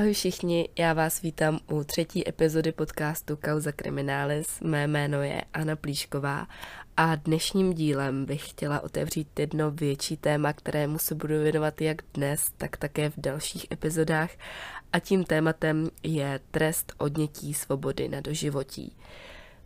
Ahoj všichni, já vás vítám u třetí epizody podcastu Kauza Criminalis. Mé jméno je Anna Plíšková a dnešním dílem bych chtěla otevřít jedno větší téma, kterému se budu věnovat jak dnes, tak také v dalších epizodách a tím tématem je trest odnětí svobody na doživotí.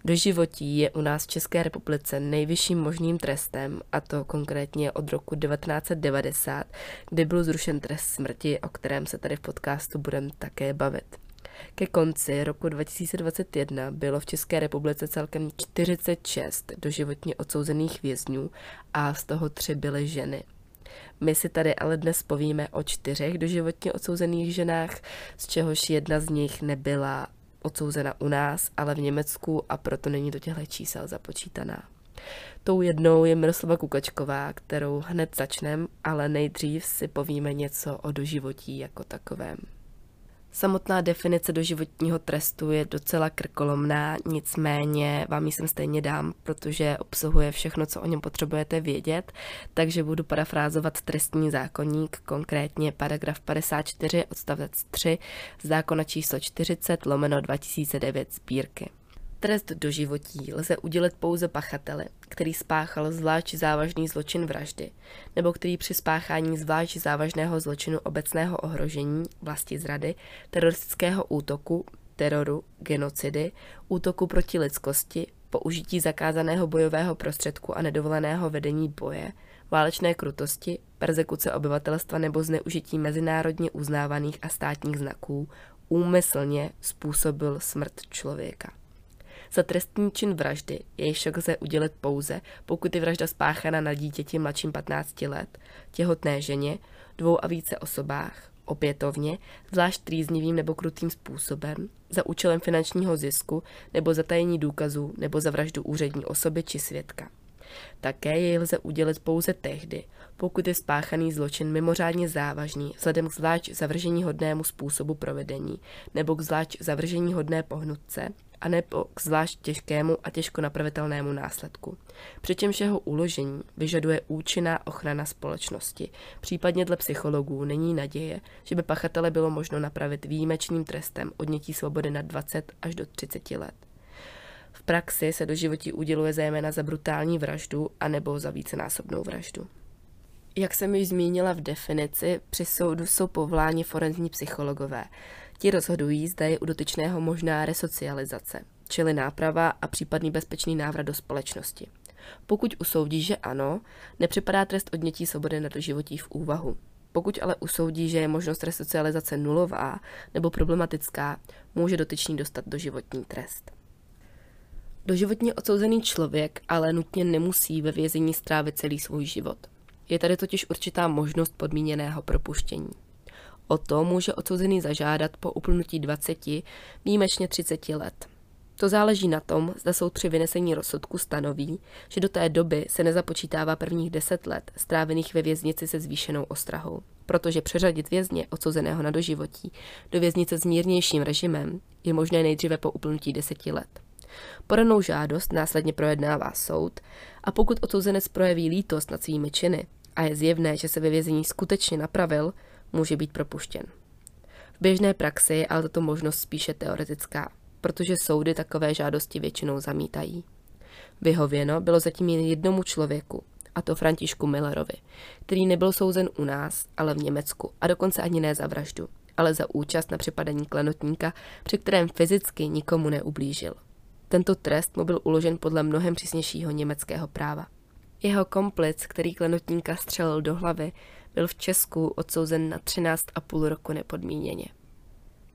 Doživotí je u nás v České republice nejvyšším možným trestem, a to konkrétně od roku 1990, kdy byl zrušen trest smrti, o kterém se tady v podcastu budeme také bavit. Ke konci roku 2021 bylo v České republice celkem 46 doživotně odsouzených vězňů a z toho tři byly ženy. My si tady ale dnes povíme o čtyřech doživotně odsouzených ženách, z čehož jedna z nich nebyla odsouzena u nás, ale v Německu a proto není do těchto čísel započítaná. Tou jednou je Miroslava Kukačková, kterou hned začneme, ale nejdřív si povíme něco o doživotí jako takovém. Samotná definice doživotního trestu je docela krkolomná, nicméně vám ji sem stejně dám, protože obsahuje všechno, co o něm potřebujete vědět, takže budu parafrázovat trestní zákonník, konkrétně paragraf 54 odstavec 3 zákona číslo 40 lomeno 2009 sbírky. Trest doživotí lze udělit pouze pachateli, který spáchal zvlášť závažný zločin vraždy, nebo který při spáchání zvlášť závažného zločinu obecného ohrožení, vlasti zrady, teroristického útoku, teroru, genocidy, útoku proti lidskosti, použití zakázaného bojového prostředku a nedovoleného vedení boje, válečné krutosti, persekuce obyvatelstva nebo zneužití mezinárodně uznávaných a státních znaků úmyslně způsobil smrt člověka. Za trestní čin vraždy jej však lze udělit pouze, pokud je vražda spáchána na dítěti mladším 15 let, těhotné ženě, dvou a více osobách, opětovně, zvlášť trýznivým nebo krutým způsobem, za účelem finančního zisku nebo zatajení důkazů nebo za vraždu úřední osoby či svědka. Také jej lze udělit pouze tehdy, pokud je spáchaný zločin mimořádně závažný vzhledem k zvlášť zavržení hodnému způsobu provedení nebo k zvlášť zavržení hodné pohnutce a nebo k zvlášť těžkému a těžko napravitelnému následku. Přičemž jeho uložení vyžaduje účinná ochrana společnosti. Případně dle psychologů není naděje, že by pachatele bylo možno napravit výjimečným trestem odnětí svobody na 20 až do 30 let. V praxi se do životí uděluje zejména za brutální vraždu anebo za vícenásobnou vraždu. Jak jsem již zmínila v definici, při soudu jsou povoláni forenzní psychologové. Ti rozhodují, zda je u dotyčného možná resocializace, čili náprava a případný bezpečný návrat do společnosti. Pokud usoudí, že ano, nepřipadá trest odnětí svobody na doživotí v úvahu. Pokud ale usoudí, že je možnost resocializace nulová nebo problematická, může dotyčný dostat doživotní trest. Doživotně odsouzený člověk ale nutně nemusí ve vězení strávit celý svůj život. Je tady totiž určitá možnost podmíněného propuštění. O to může odsouzený zažádat po uplynutí 20, výjimečně 30 let. To záleží na tom, zda soud při vynesení rozsudku stanoví, že do té doby se nezapočítává prvních 10 let strávených ve věznici se zvýšenou ostrahou, protože přeřadit vězně odsouzeného na doživotí do věznice s mírnějším režimem je možné nejdříve po uplynutí 10 let. Podanou žádost následně projednává soud a pokud odsouzenec projeví lítost nad svými činy a je zjevné, že se ve vězení skutečně napravil, může být propuštěn. V běžné praxi je ale tato možnost spíše teoretická, protože soudy takové žádosti většinou zamítají. Vyhověno bylo zatím jen jednomu člověku, a to Františku Millerovi, který nebyl souzen u nás, ale v Německu a dokonce ani ne za vraždu, ale za účast na připadení klenotníka, při kterém fyzicky nikomu neublížil. Tento trest mu byl uložen podle mnohem přísnějšího německého práva. Jeho komplic, který klenotníka střelil do hlavy, byl v Česku odsouzen na 13,5 roku nepodmíněně.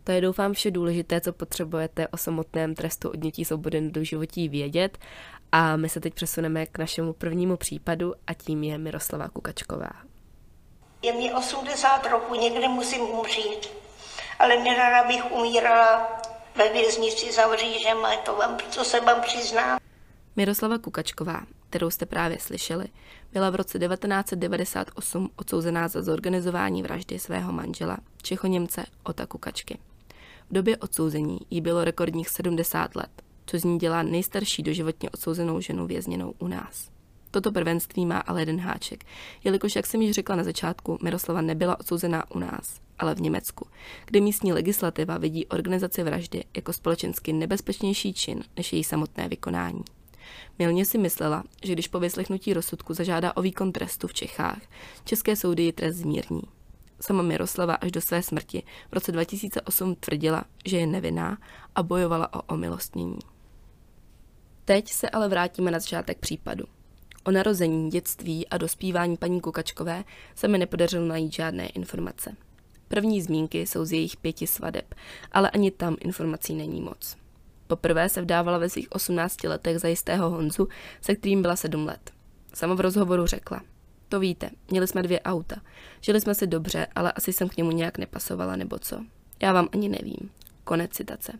To je doufám vše důležité, co potřebujete o samotném trestu odnětí svobody do životí vědět a my se teď přesuneme k našemu prvnímu případu a tím je Miroslava Kukačková. Je mi 80 roku, někde musím umřít, ale nerada bych umírala ve věznici za vřížem, a to vám, co se vám přiznám. Miroslava Kukačková, kterou jste právě slyšeli, byla v roce 1998 odsouzená za zorganizování vraždy svého manžela, Čechoněmce Ota Kukačky. V době odsouzení jí bylo rekordních 70 let, což z ní dělá nejstarší doživotně odsouzenou ženu vězněnou u nás. Toto prvenství má ale jeden háček, jelikož, jak jsem již řekla na začátku, Miroslava nebyla odsouzená u nás, ale v Německu, kde místní legislativa vidí organizaci vraždy jako společensky nebezpečnější čin než její samotné vykonání. Milně si myslela, že když po vyslechnutí rozsudku zažádá o výkon trestu v Čechách, české soudy ji trest zmírní. Sama Miroslava až do své smrti v roce 2008 tvrdila, že je nevinná a bojovala o omilostnění. Teď se ale vrátíme na začátek případu. O narození, dětství a dospívání paní Kukačkové se mi nepodařilo najít žádné informace. První zmínky jsou z jejich pěti svadeb, ale ani tam informací není moc. Poprvé se vdávala ve svých 18 letech za jistého Honzu, se kterým byla 7 let. Sama v rozhovoru řekla, to víte, měli jsme dvě auta. Žili jsme si dobře, ale asi jsem k němu nějak nepasovala nebo co. Já vám ani nevím. Konec citace.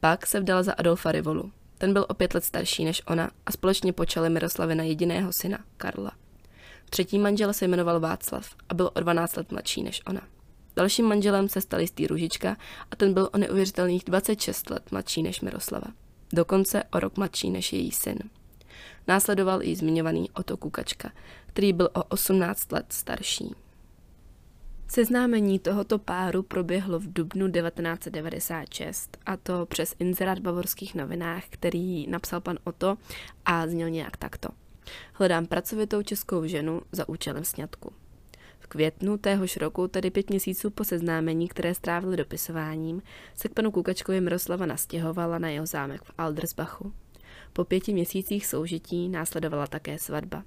Pak se vdala za Adolfa Rivolu. Ten byl o pět let starší než ona a společně počali Miroslavina jediného syna, Karla. Třetí manžel se jmenoval Václav a byl o 12 let mladší než ona. Dalším manželem se stal jistý Ružička a ten byl o neuvěřitelných 26 let mladší než Miroslava. Dokonce o rok mladší než její syn. Následoval i zmiňovaný Oto Kukačka, který byl o 18 let starší. Seznámení tohoto páru proběhlo v dubnu 1996 a to přes inzerát v bavorských novinách, který napsal pan Oto a zněl nějak takto. Hledám pracovitou českou ženu za účelem sňatku. V květnu téhož roku, tedy pět měsíců po seznámení, které strávili dopisováním, se k panu Kukačkovi Miroslava nastěhovala na jeho zámek v Aldersbachu. Po pěti měsících soužití následovala také svatba.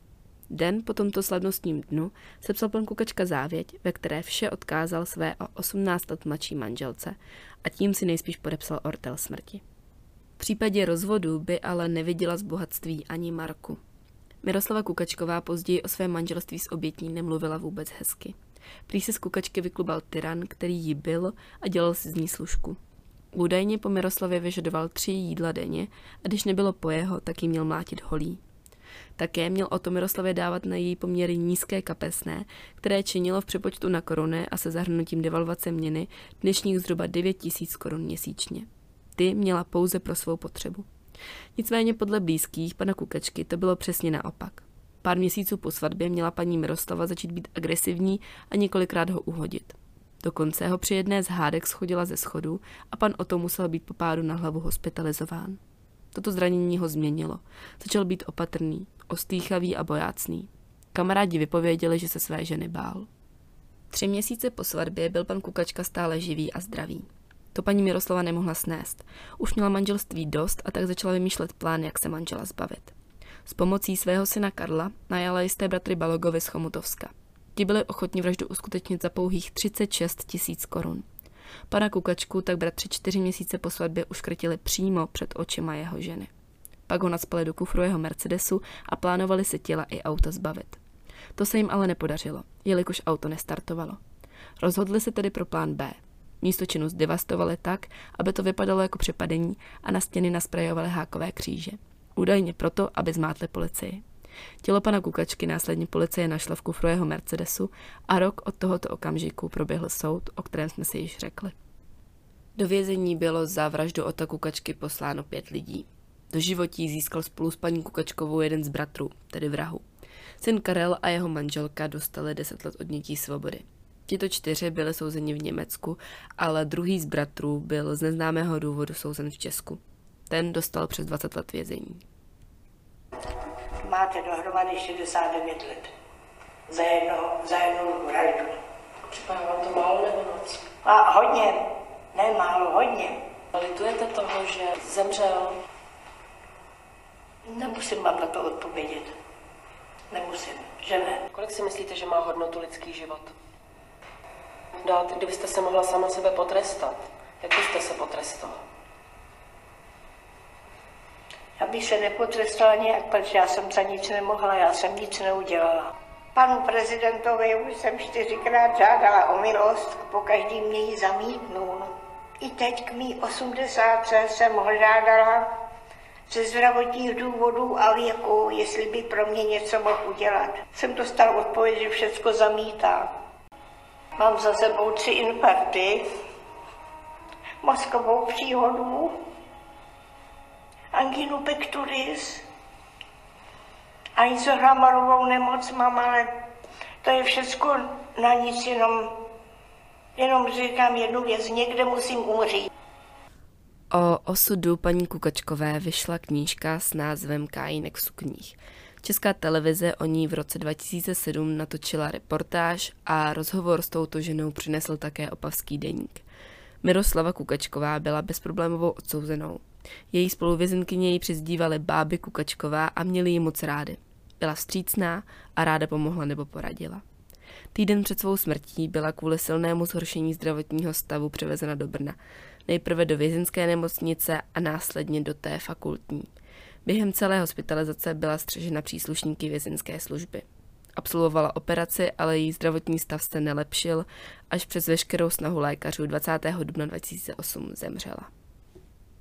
Den po tomto slavnostním dnu sepsal pan Kukačka závěť, ve které vše odkázal své o 18 let mladší manželce a tím si nejspíš podepsal ortel smrti. V případě rozvodu by ale neviděla z bohatství ani Marku. Miroslava Kukačková později o svém manželství s obětí nemluvila vůbec hezky. Prý se z Kukačky vyklubal tyran, který jí byl a dělal si z ní služku. Údajně po Miroslavě vyžadoval tři jídla denně a když nebylo po jeho, tak jí měl mlátit holí. Také měl o to Miroslavě dávat na její poměry nízké kapesné, které činilo v přepočtu na koruny a se zahrnutím devalvace měny dnešních zhruba 9 tisíc korun měsíčně. Ty měla pouze pro svou potřebu. Nicméně podle blízkých pana Kukačky to bylo přesně naopak. Pár měsíců po svatbě měla paní Miroslava začít být agresivní a několikrát ho uhodit. Dokonce ho při jedné z hádek schodila ze schodu a pan o to musel být po pádu na hlavu hospitalizován. Toto zranění ho změnilo. Začal být opatrný, ostýchavý a bojácný. Kamarádi vypověděli, že se své ženy bál. Tři měsíce po svatbě byl pan Kukačka stále živý a zdravý. To paní Miroslava nemohla snést. Už měla manželství dost a tak začala vymýšlet plán, jak se manžela zbavit. S pomocí svého syna Karla najala jisté bratry Balogovi z Chomutovska. Ti byli ochotni vraždu uskutečnit za pouhých 36 tisíc korun. Pana Kukačku tak bratři čtyři měsíce po svatbě uškrtili přímo před očima jeho ženy. Pak ho nadspali do kufru jeho Mercedesu a plánovali si těla i auta zbavit. To se jim ale nepodařilo, jelikož auto nestartovalo. Rozhodli se tedy pro plán B. Místo činu zdevastovali tak, aby to vypadalo jako přepadení a na stěny nasprejovali hákové kříže. Údajně proto, aby zmátli policii. Tělo pana Kukačky následně policie našla v kufru jeho Mercedesu a rok od tohoto okamžiku proběhl soud, o kterém jsme si již řekli. Do vězení bylo za vraždu Ota Kukačky posláno pět lidí. Do životí získal spolu s paní Kukačkovou jeden z bratrů, tedy vrahu. Syn Karel a jeho manželka dostali deset let odnětí svobody. Tito čtyři byli souzeni v Německu, ale druhý z bratrů byl z neznámého důvodu souzen v Česku. Ten dostal přes 20 let vězení máte dohromady 69 let. Za, jedno, za jednu vraždu. Připadá vám to málo nebo moc? A hodně. Ne málo, hodně. Litujete toho, že zemřel? Nemusím vám na to odpovědět. Nemusím, že ne. Kolik si myslíte, že má hodnotu lidský život? Dát, kdybyste se mohla sama sebe potrestat, jak byste se potrestala? aby se nepotrestala nějak, protože já jsem za nic nemohla, já jsem nic neudělala. Panu prezidentovi už jsem čtyřikrát žádala o milost a po každý mě ji zamítnul. I teď k mý 80 jsem ho žádala ze zdravotních důvodů a věku, jestli by pro mě něco mohl udělat. Jsem dostal odpověď, že všechno zamítá. Mám za sebou tři infarkty, mozkovou příhodu, anginu pectoris a izohlamarovou nemoc mám, ale to je všechno na nic, jenom Jenom říkám jednu věc, někde musím umřít. O osudu paní Kukačkové vyšla knížka s názvem Kájinek v sukních. Česká televize o ní v roce 2007 natočila reportáž a rozhovor s touto ženou přinesl také opavský deník. Miroslava Kukačková byla bezproblémovou odsouzenou. Její spoluvězenkyně ji přizdívali báby Kukačková a měli ji moc rády. Byla vstřícná a ráda pomohla nebo poradila. Týden před svou smrtí byla kvůli silnému zhoršení zdravotního stavu převezena do Brna. Nejprve do vězenské nemocnice a následně do té fakultní. Během celé hospitalizace byla střežena příslušníky vězenské služby. Absolvovala operaci, ale její zdravotní stav se nelepšil, až přes veškerou snahu lékařů 20. dubna 2008 zemřela.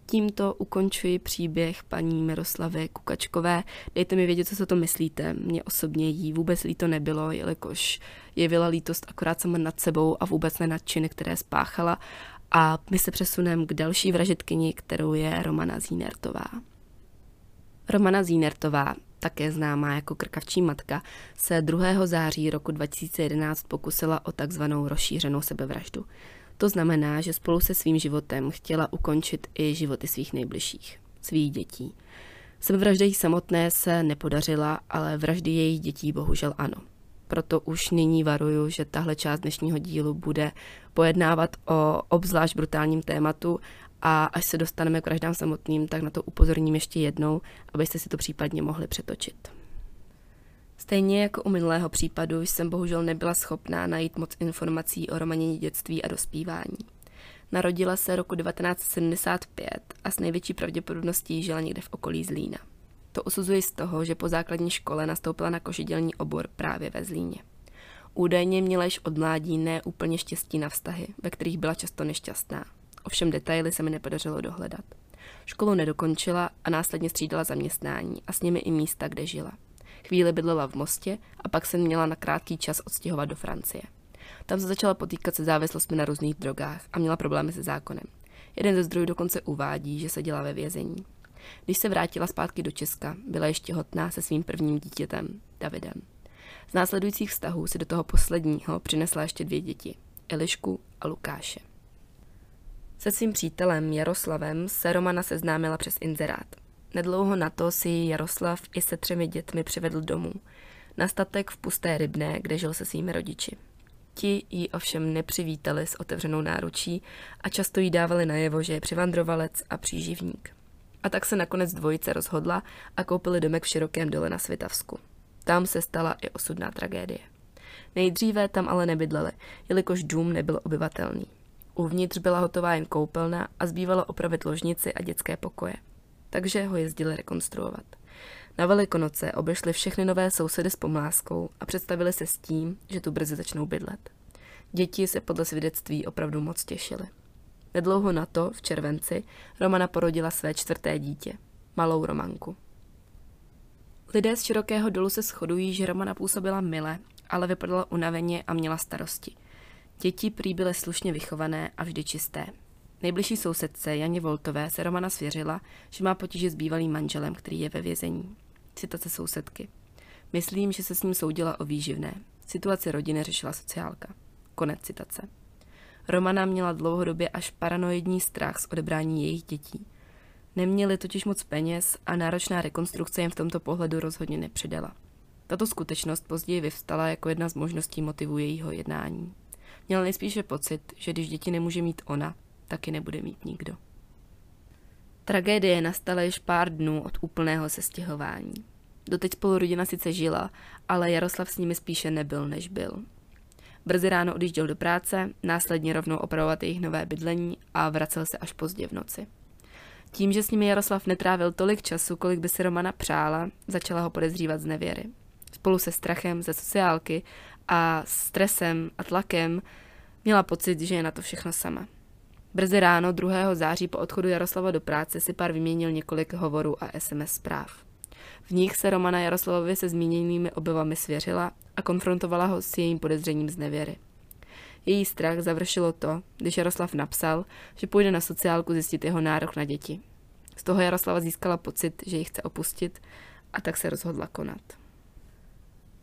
Tímto ukončuji příběh paní Miroslavy Kukačkové. Dejte mi vědět, co se to myslíte. Mně osobně jí vůbec líto nebylo, jelikož jevila lítost akorát sama nad sebou a vůbec ne nad činy, které spáchala. A my se přesuneme k další vražetkyni, kterou je Romana Zínertová. Romana Zínertová, také známá jako krkavčí matka, se 2. září roku 2011 pokusila o takzvanou rozšířenou sebevraždu. To znamená, že spolu se svým životem chtěla ukončit i životy svých nejbližších, svých dětí. Sebevražda jí samotné se nepodařila, ale vraždy jejich dětí bohužel ano. Proto už nyní varuju, že tahle část dnešního dílu bude pojednávat o obzvlášť brutálním tématu a až se dostaneme k vraždám samotným, tak na to upozorním ještě jednou, abyste si to případně mohli přetočit. Stejně jako u minulého případu jsem bohužel nebyla schopná najít moc informací o romanění dětství a dospívání. Narodila se roku 1975 a s největší pravděpodobností žila někde v okolí Zlína. To usuzuji z toho, že po základní škole nastoupila na košidělní obor právě ve Zlíně. Údajně měla již od mládí ne úplně štěstí na vztahy, ve kterých byla často nešťastná. Ovšem detaily se mi nepodařilo dohledat. Školu nedokončila a následně střídala zaměstnání a s nimi i místa, kde žila. Chvíli bydlela v Mostě a pak se měla na krátký čas odstěhovat do Francie. Tam se začala potýkat se závislostmi na různých drogách a měla problémy se zákonem. Jeden ze zdrojů dokonce uvádí, že se dělá ve vězení. Když se vrátila zpátky do Česka, byla ještě hotná se svým prvním dítětem, Davidem. Z následujících vztahů si do toho posledního přinesla ještě dvě děti, Elišku a Lukáše. Se svým přítelem Jaroslavem se Romana seznámila přes inzerát. Nedlouho na to si Jaroslav i se třemi dětmi přivedl domů. Na statek v Pusté rybné, kde žil se svými rodiči. Ti ji ovšem nepřivítali s otevřenou náručí a často jí dávali najevo, že je přivandrovalec a příživník. A tak se nakonec dvojice rozhodla a koupili domek v širokém dole na Svitavsku. Tam se stala i osudná tragédie. Nejdříve tam ale nebydleli, jelikož dům nebyl obyvatelný. Uvnitř byla hotová jen koupelna a zbývalo opravit ložnici a dětské pokoje takže ho jezdili rekonstruovat. Na Velikonoce obešli všechny nové sousedy s pomláskou a představili se s tím, že tu brzy začnou bydlet. Děti se podle svědectví opravdu moc těšily. Nedlouho na to, v červenci, Romana porodila své čtvrté dítě, malou Romanku. Lidé z širokého dolu se shodují, že Romana působila mile, ale vypadala unaveně a měla starosti. Děti prý byly slušně vychované a vždy čisté. Nejbližší sousedce Janě Voltové se Romana svěřila, že má potíže s bývalým manželem, který je ve vězení. Citace sousedky. Myslím, že se s ním soudila o výživné. Situaci rodiny řešila sociálka. Konec citace. Romana měla dlouhodobě až paranoidní strach z odebrání jejich dětí. Neměli totiž moc peněz a náročná rekonstrukce jim v tomto pohledu rozhodně nepřidala. Tato skutečnost později vyvstala jako jedna z možností motivu jejího jednání. Měla nejspíše pocit, že když děti nemůže mít ona, taky nebude mít nikdo. Tragédie nastala již pár dnů od úplného sestěhování. Doteď spolu rodina sice žila, ale Jaroslav s nimi spíše nebyl, než byl. Brzy ráno odjížděl do práce, následně rovnou opravovat jejich nové bydlení a vracel se až pozdě v noci. Tím, že s nimi Jaroslav netrávil tolik času, kolik by si Romana přála, začala ho podezřívat z nevěry. Spolu se strachem ze sociálky a stresem a tlakem měla pocit, že je na to všechno sama. Brzy ráno 2. září po odchodu Jaroslava do práce si pár vyměnil několik hovorů a SMS zpráv. V nich se Romana Jaroslavovi se zmíněnými obavami svěřila a konfrontovala ho s jejím podezřením z nevěry. Její strach završilo to, když Jaroslav napsal, že půjde na sociálku zjistit jeho nárok na děti. Z toho Jaroslava získala pocit, že ji chce opustit a tak se rozhodla konat.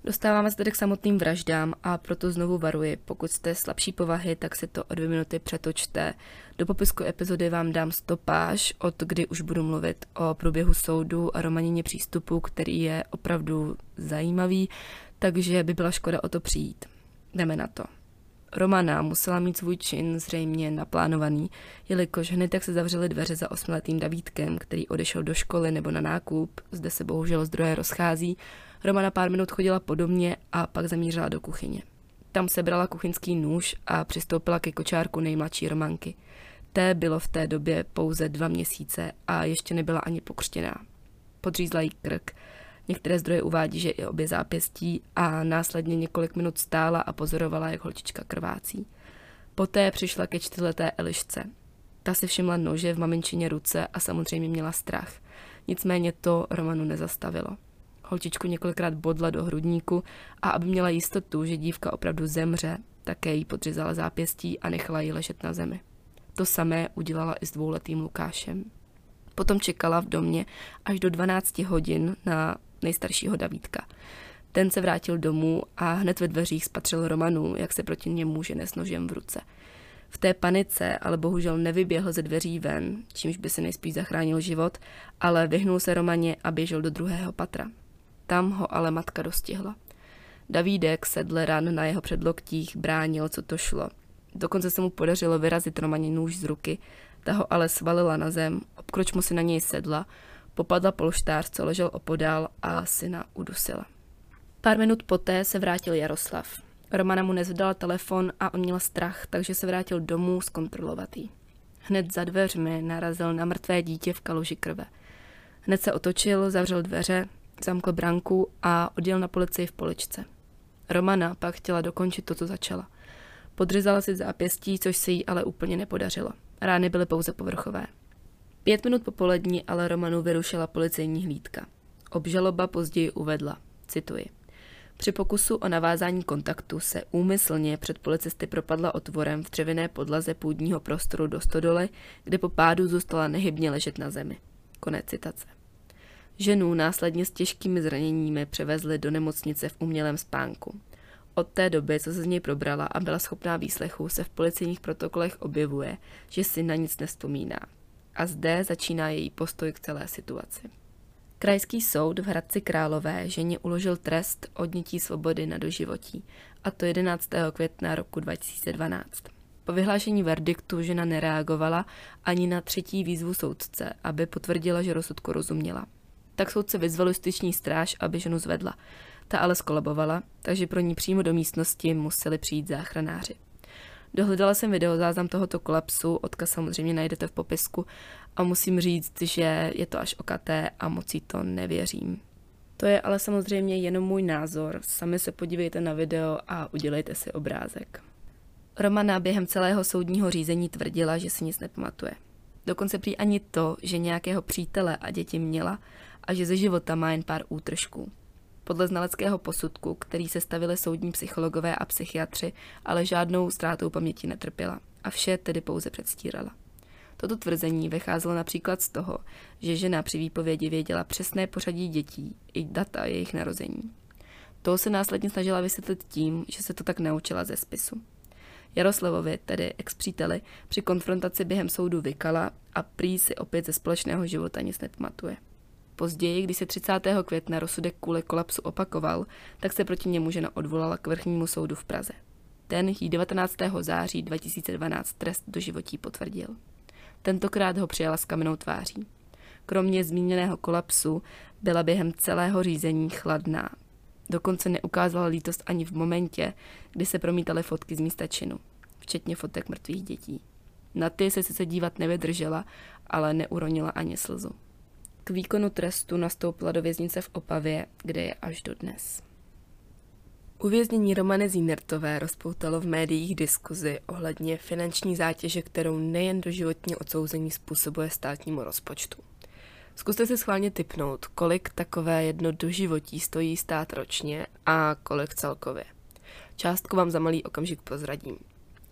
Dostáváme se tedy k samotným vraždám a proto znovu varuji, pokud jste slabší povahy, tak si to o dvě minuty přetočte. Do popisku epizody vám dám stopáž, od kdy už budu mluvit o průběhu soudu a romanině přístupu, který je opravdu zajímavý, takže by byla škoda o to přijít. Jdeme na to. Romana musela mít svůj čin zřejmě naplánovaný, jelikož hned jak se zavřely dveře za osmiletým Davídkem, který odešel do školy nebo na nákup, zde se bohužel zdroje rozchází, Romana pár minut chodila po domě a pak zamířila do kuchyně. Tam sebrala kuchyňský nůž a přistoupila ke kočárku nejmladší Romanky. Té bylo v té době pouze dva měsíce a ještě nebyla ani pokřtěná. Podřízla jí krk, Některé zdroje uvádí, že i obě zápěstí a následně několik minut stála a pozorovala, jak holčička krvácí. Poté přišla ke čtyřleté Elišce. Ta si všimla nože v maminčině ruce a samozřejmě měla strach. Nicméně to Romanu nezastavilo. Holčičku několikrát bodla do hrudníku a aby měla jistotu, že dívka opravdu zemře, také jí podřezala zápěstí a nechala ji ležet na zemi. To samé udělala i s dvouletým Lukášem. Potom čekala v domě až do 12 hodin na nejstaršího Davídka. Ten se vrátil domů a hned ve dveřích spatřil Romanu, jak se proti němu žene s nožem v ruce. V té panice ale bohužel nevyběhl ze dveří ven, čímž by se nejspíš zachránil život, ale vyhnul se Romaně a běžel do druhého patra. Tam ho ale matka dostihla. Davídek sedl ran na jeho předloktích, bránil, co to šlo. Dokonce se mu podařilo vyrazit Romaně nůž z ruky, ta ho ale svalila na zem, obkroč mu si na něj sedla, popadla polštář, co ležel opodál a syna udusila. Pár minut poté se vrátil Jaroslav. Romana mu nezvdala telefon a on měl strach, takže se vrátil domů zkontrolovat jí. Hned za dveřmi narazil na mrtvé dítě v kaluži krve. Hned se otočil, zavřel dveře, zamkl branku a odjel na policii v poličce. Romana pak chtěla dokončit to, co začala. Podřezala si zápěstí, což se jí ale úplně nepodařilo. Rány byly pouze povrchové. Pět minut po polední ale Romanu vyrušila policejní hlídka. Obžaloba později uvedla, cituji, při pokusu o navázání kontaktu se úmyslně před policisty propadla otvorem v dřevěné podlaze půdního prostoru do stodoly, kde po pádu zůstala nehybně ležet na zemi. Konec citace. Ženu následně s těžkými zraněními převezli do nemocnice v umělém spánku. Od té doby, co se z něj probrala a byla schopná výslechu, se v policejních protokolech objevuje, že si na nic nevzpomíná a zde začíná její postoj k celé situaci. Krajský soud v Hradci Králové ženě uložil trest odnětí svobody na doživotí, a to 11. května roku 2012. Po vyhlášení verdiktu žena nereagovala ani na třetí výzvu soudce, aby potvrdila, že rozsudku rozuměla. Tak soudce vyzval justiční stráž, aby ženu zvedla. Ta ale skolabovala, takže pro ní přímo do místnosti museli přijít záchranáři. Dohledala jsem videozáznam tohoto kolapsu, odkaz samozřejmě najdete v popisku a musím říct, že je to až okaté a moc to nevěřím. To je ale samozřejmě jenom můj názor, sami se podívejte na video a udělejte si obrázek. Romana během celého soudního řízení tvrdila, že si nic nepamatuje. Dokonce prý ani to, že nějakého přítele a děti měla a že ze života má jen pár útržků. Podle znaleckého posudku, který se stavili soudní psychologové a psychiatři, ale žádnou ztrátou paměti netrpěla a vše tedy pouze předstírala. Toto tvrzení vycházelo například z toho, že žena při výpovědi věděla přesné pořadí dětí i data jejich narození. To se následně snažila vysvětlit tím, že se to tak naučila ze spisu. Jaroslavovi, tedy ex-příteli, při konfrontaci během soudu vykala a prý si opět ze společného života nic nepamatuje. Později, když se 30. května rozsudek kvůli kolapsu opakoval, tak se proti němu žena odvolala k vrchnímu soudu v Praze. Ten jí 19. září 2012 trest do životí potvrdil. Tentokrát ho přijala s kamenou tváří. Kromě zmíněného kolapsu byla během celého řízení chladná. Dokonce neukázala lítost ani v momentě, kdy se promítaly fotky z místa činu, včetně fotek mrtvých dětí. Na ty se sice dívat nevydržela, ale neuronila ani slzu. K výkonu trestu nastoupila do věznice v Opavě, kde je až dodnes. Uvěznění Romany Zínertové rozpoutalo v médiích diskuzi ohledně finanční zátěže, kterou nejen doživotní odsouzení způsobuje státnímu rozpočtu. Zkuste si schválně typnout, kolik takové jedno doživotí stojí stát ročně a kolik celkově. Částku vám za malý okamžik prozradím.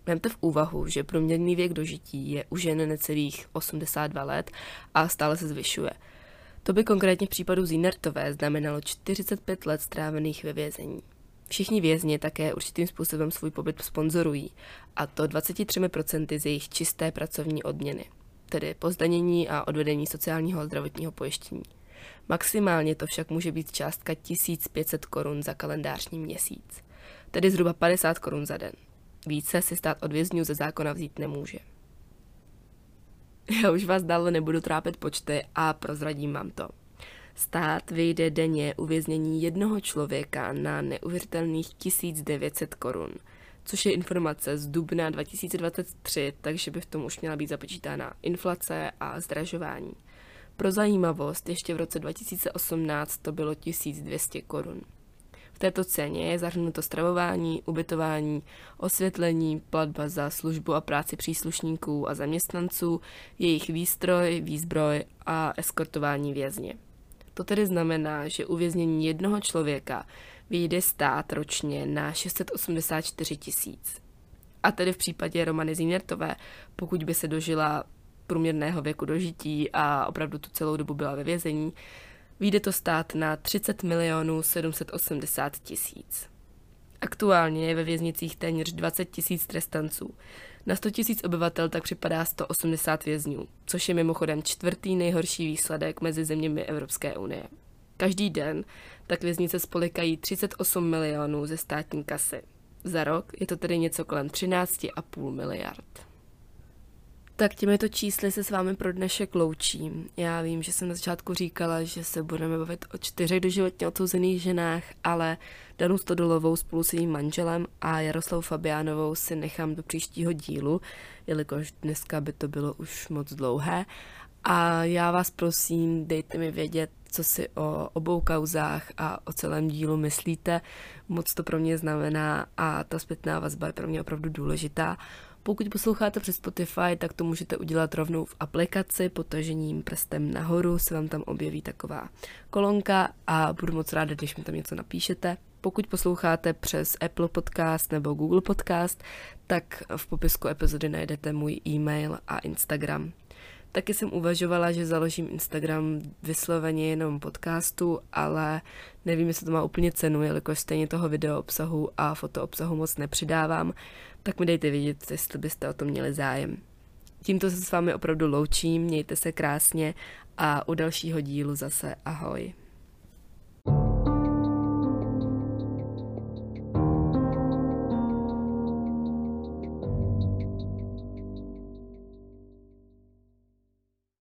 Vemte v úvahu, že průměrný věk dožití je u žen necelých 82 let a stále se zvyšuje – To by konkrétně v případu Zínertové znamenalo 45 let strávených ve vězení. Všichni vězni také určitým způsobem svůj pobyt sponzorují, a to 23% z jejich čisté pracovní odměny, tedy pozdanění a odvedení sociálního a zdravotního pojištění. Maximálně to však může být částka 1500 korun za kalendářní měsíc, tedy zhruba 50 korun za den. Více si stát od vězňů ze zákona vzít nemůže. Já už vás dále nebudu trápit počty a prozradím vám to. Stát vyjde denně uvěznění jednoho člověka na neuvěřitelných 1900 korun, což je informace z dubna 2023, takže by v tom už měla být započítána inflace a zdražování. Pro zajímavost, ještě v roce 2018 to bylo 1200 korun. V této ceně je zahrnuto stravování, ubytování, osvětlení, platba za službu a práci příslušníků a zaměstnanců, jejich výstroj, výzbroj a eskortování vězně. To tedy znamená, že uvěznění jednoho člověka vyjde stát ročně na 684 tisíc. A tedy v případě Romany Zinertové, pokud by se dožila průměrného věku dožití a opravdu tu celou dobu byla ve vězení, vyjde to stát na 30 milionů 780 tisíc. Aktuálně je ve věznicích téměř 20 tisíc trestanců. Na 100 tisíc obyvatel tak připadá 180 vězňů, což je mimochodem čtvrtý nejhorší výsledek mezi zeměmi Evropské unie. Každý den tak věznice spolikají 38 milionů ze státní kasy. Za rok je to tedy něco kolem 13,5 miliard. Tak těmito čísly se s vámi pro dnešek loučím. Já vím, že jsem na začátku říkala, že se budeme bavit o čtyřech doživotně odsouzených ženách, ale Danu Stodolovou spolu s jejím manželem a Jaroslavu Fabiánovou si nechám do příštího dílu, jelikož dneska by to bylo už moc dlouhé. A já vás prosím, dejte mi vědět, co si o obou kauzách a o celém dílu myslíte. Moc to pro mě znamená a ta zpětná vazba je pro mě opravdu důležitá. Pokud posloucháte přes Spotify, tak to můžete udělat rovnou v aplikaci, potažením prstem nahoru se vám tam objeví taková kolonka a budu moc ráda, když mi tam něco napíšete. Pokud posloucháte přes Apple Podcast nebo Google Podcast, tak v popisku epizody najdete můj e-mail a Instagram. Taky jsem uvažovala, že založím Instagram vysloveně jenom podcastu, ale nevím, jestli to má úplně cenu, jelikož stejně toho video obsahu a foto obsahu moc nepřidávám, tak mi dejte vědět, jestli byste o to měli zájem. Tímto se s vámi opravdu loučím, mějte se krásně a u dalšího dílu zase ahoj.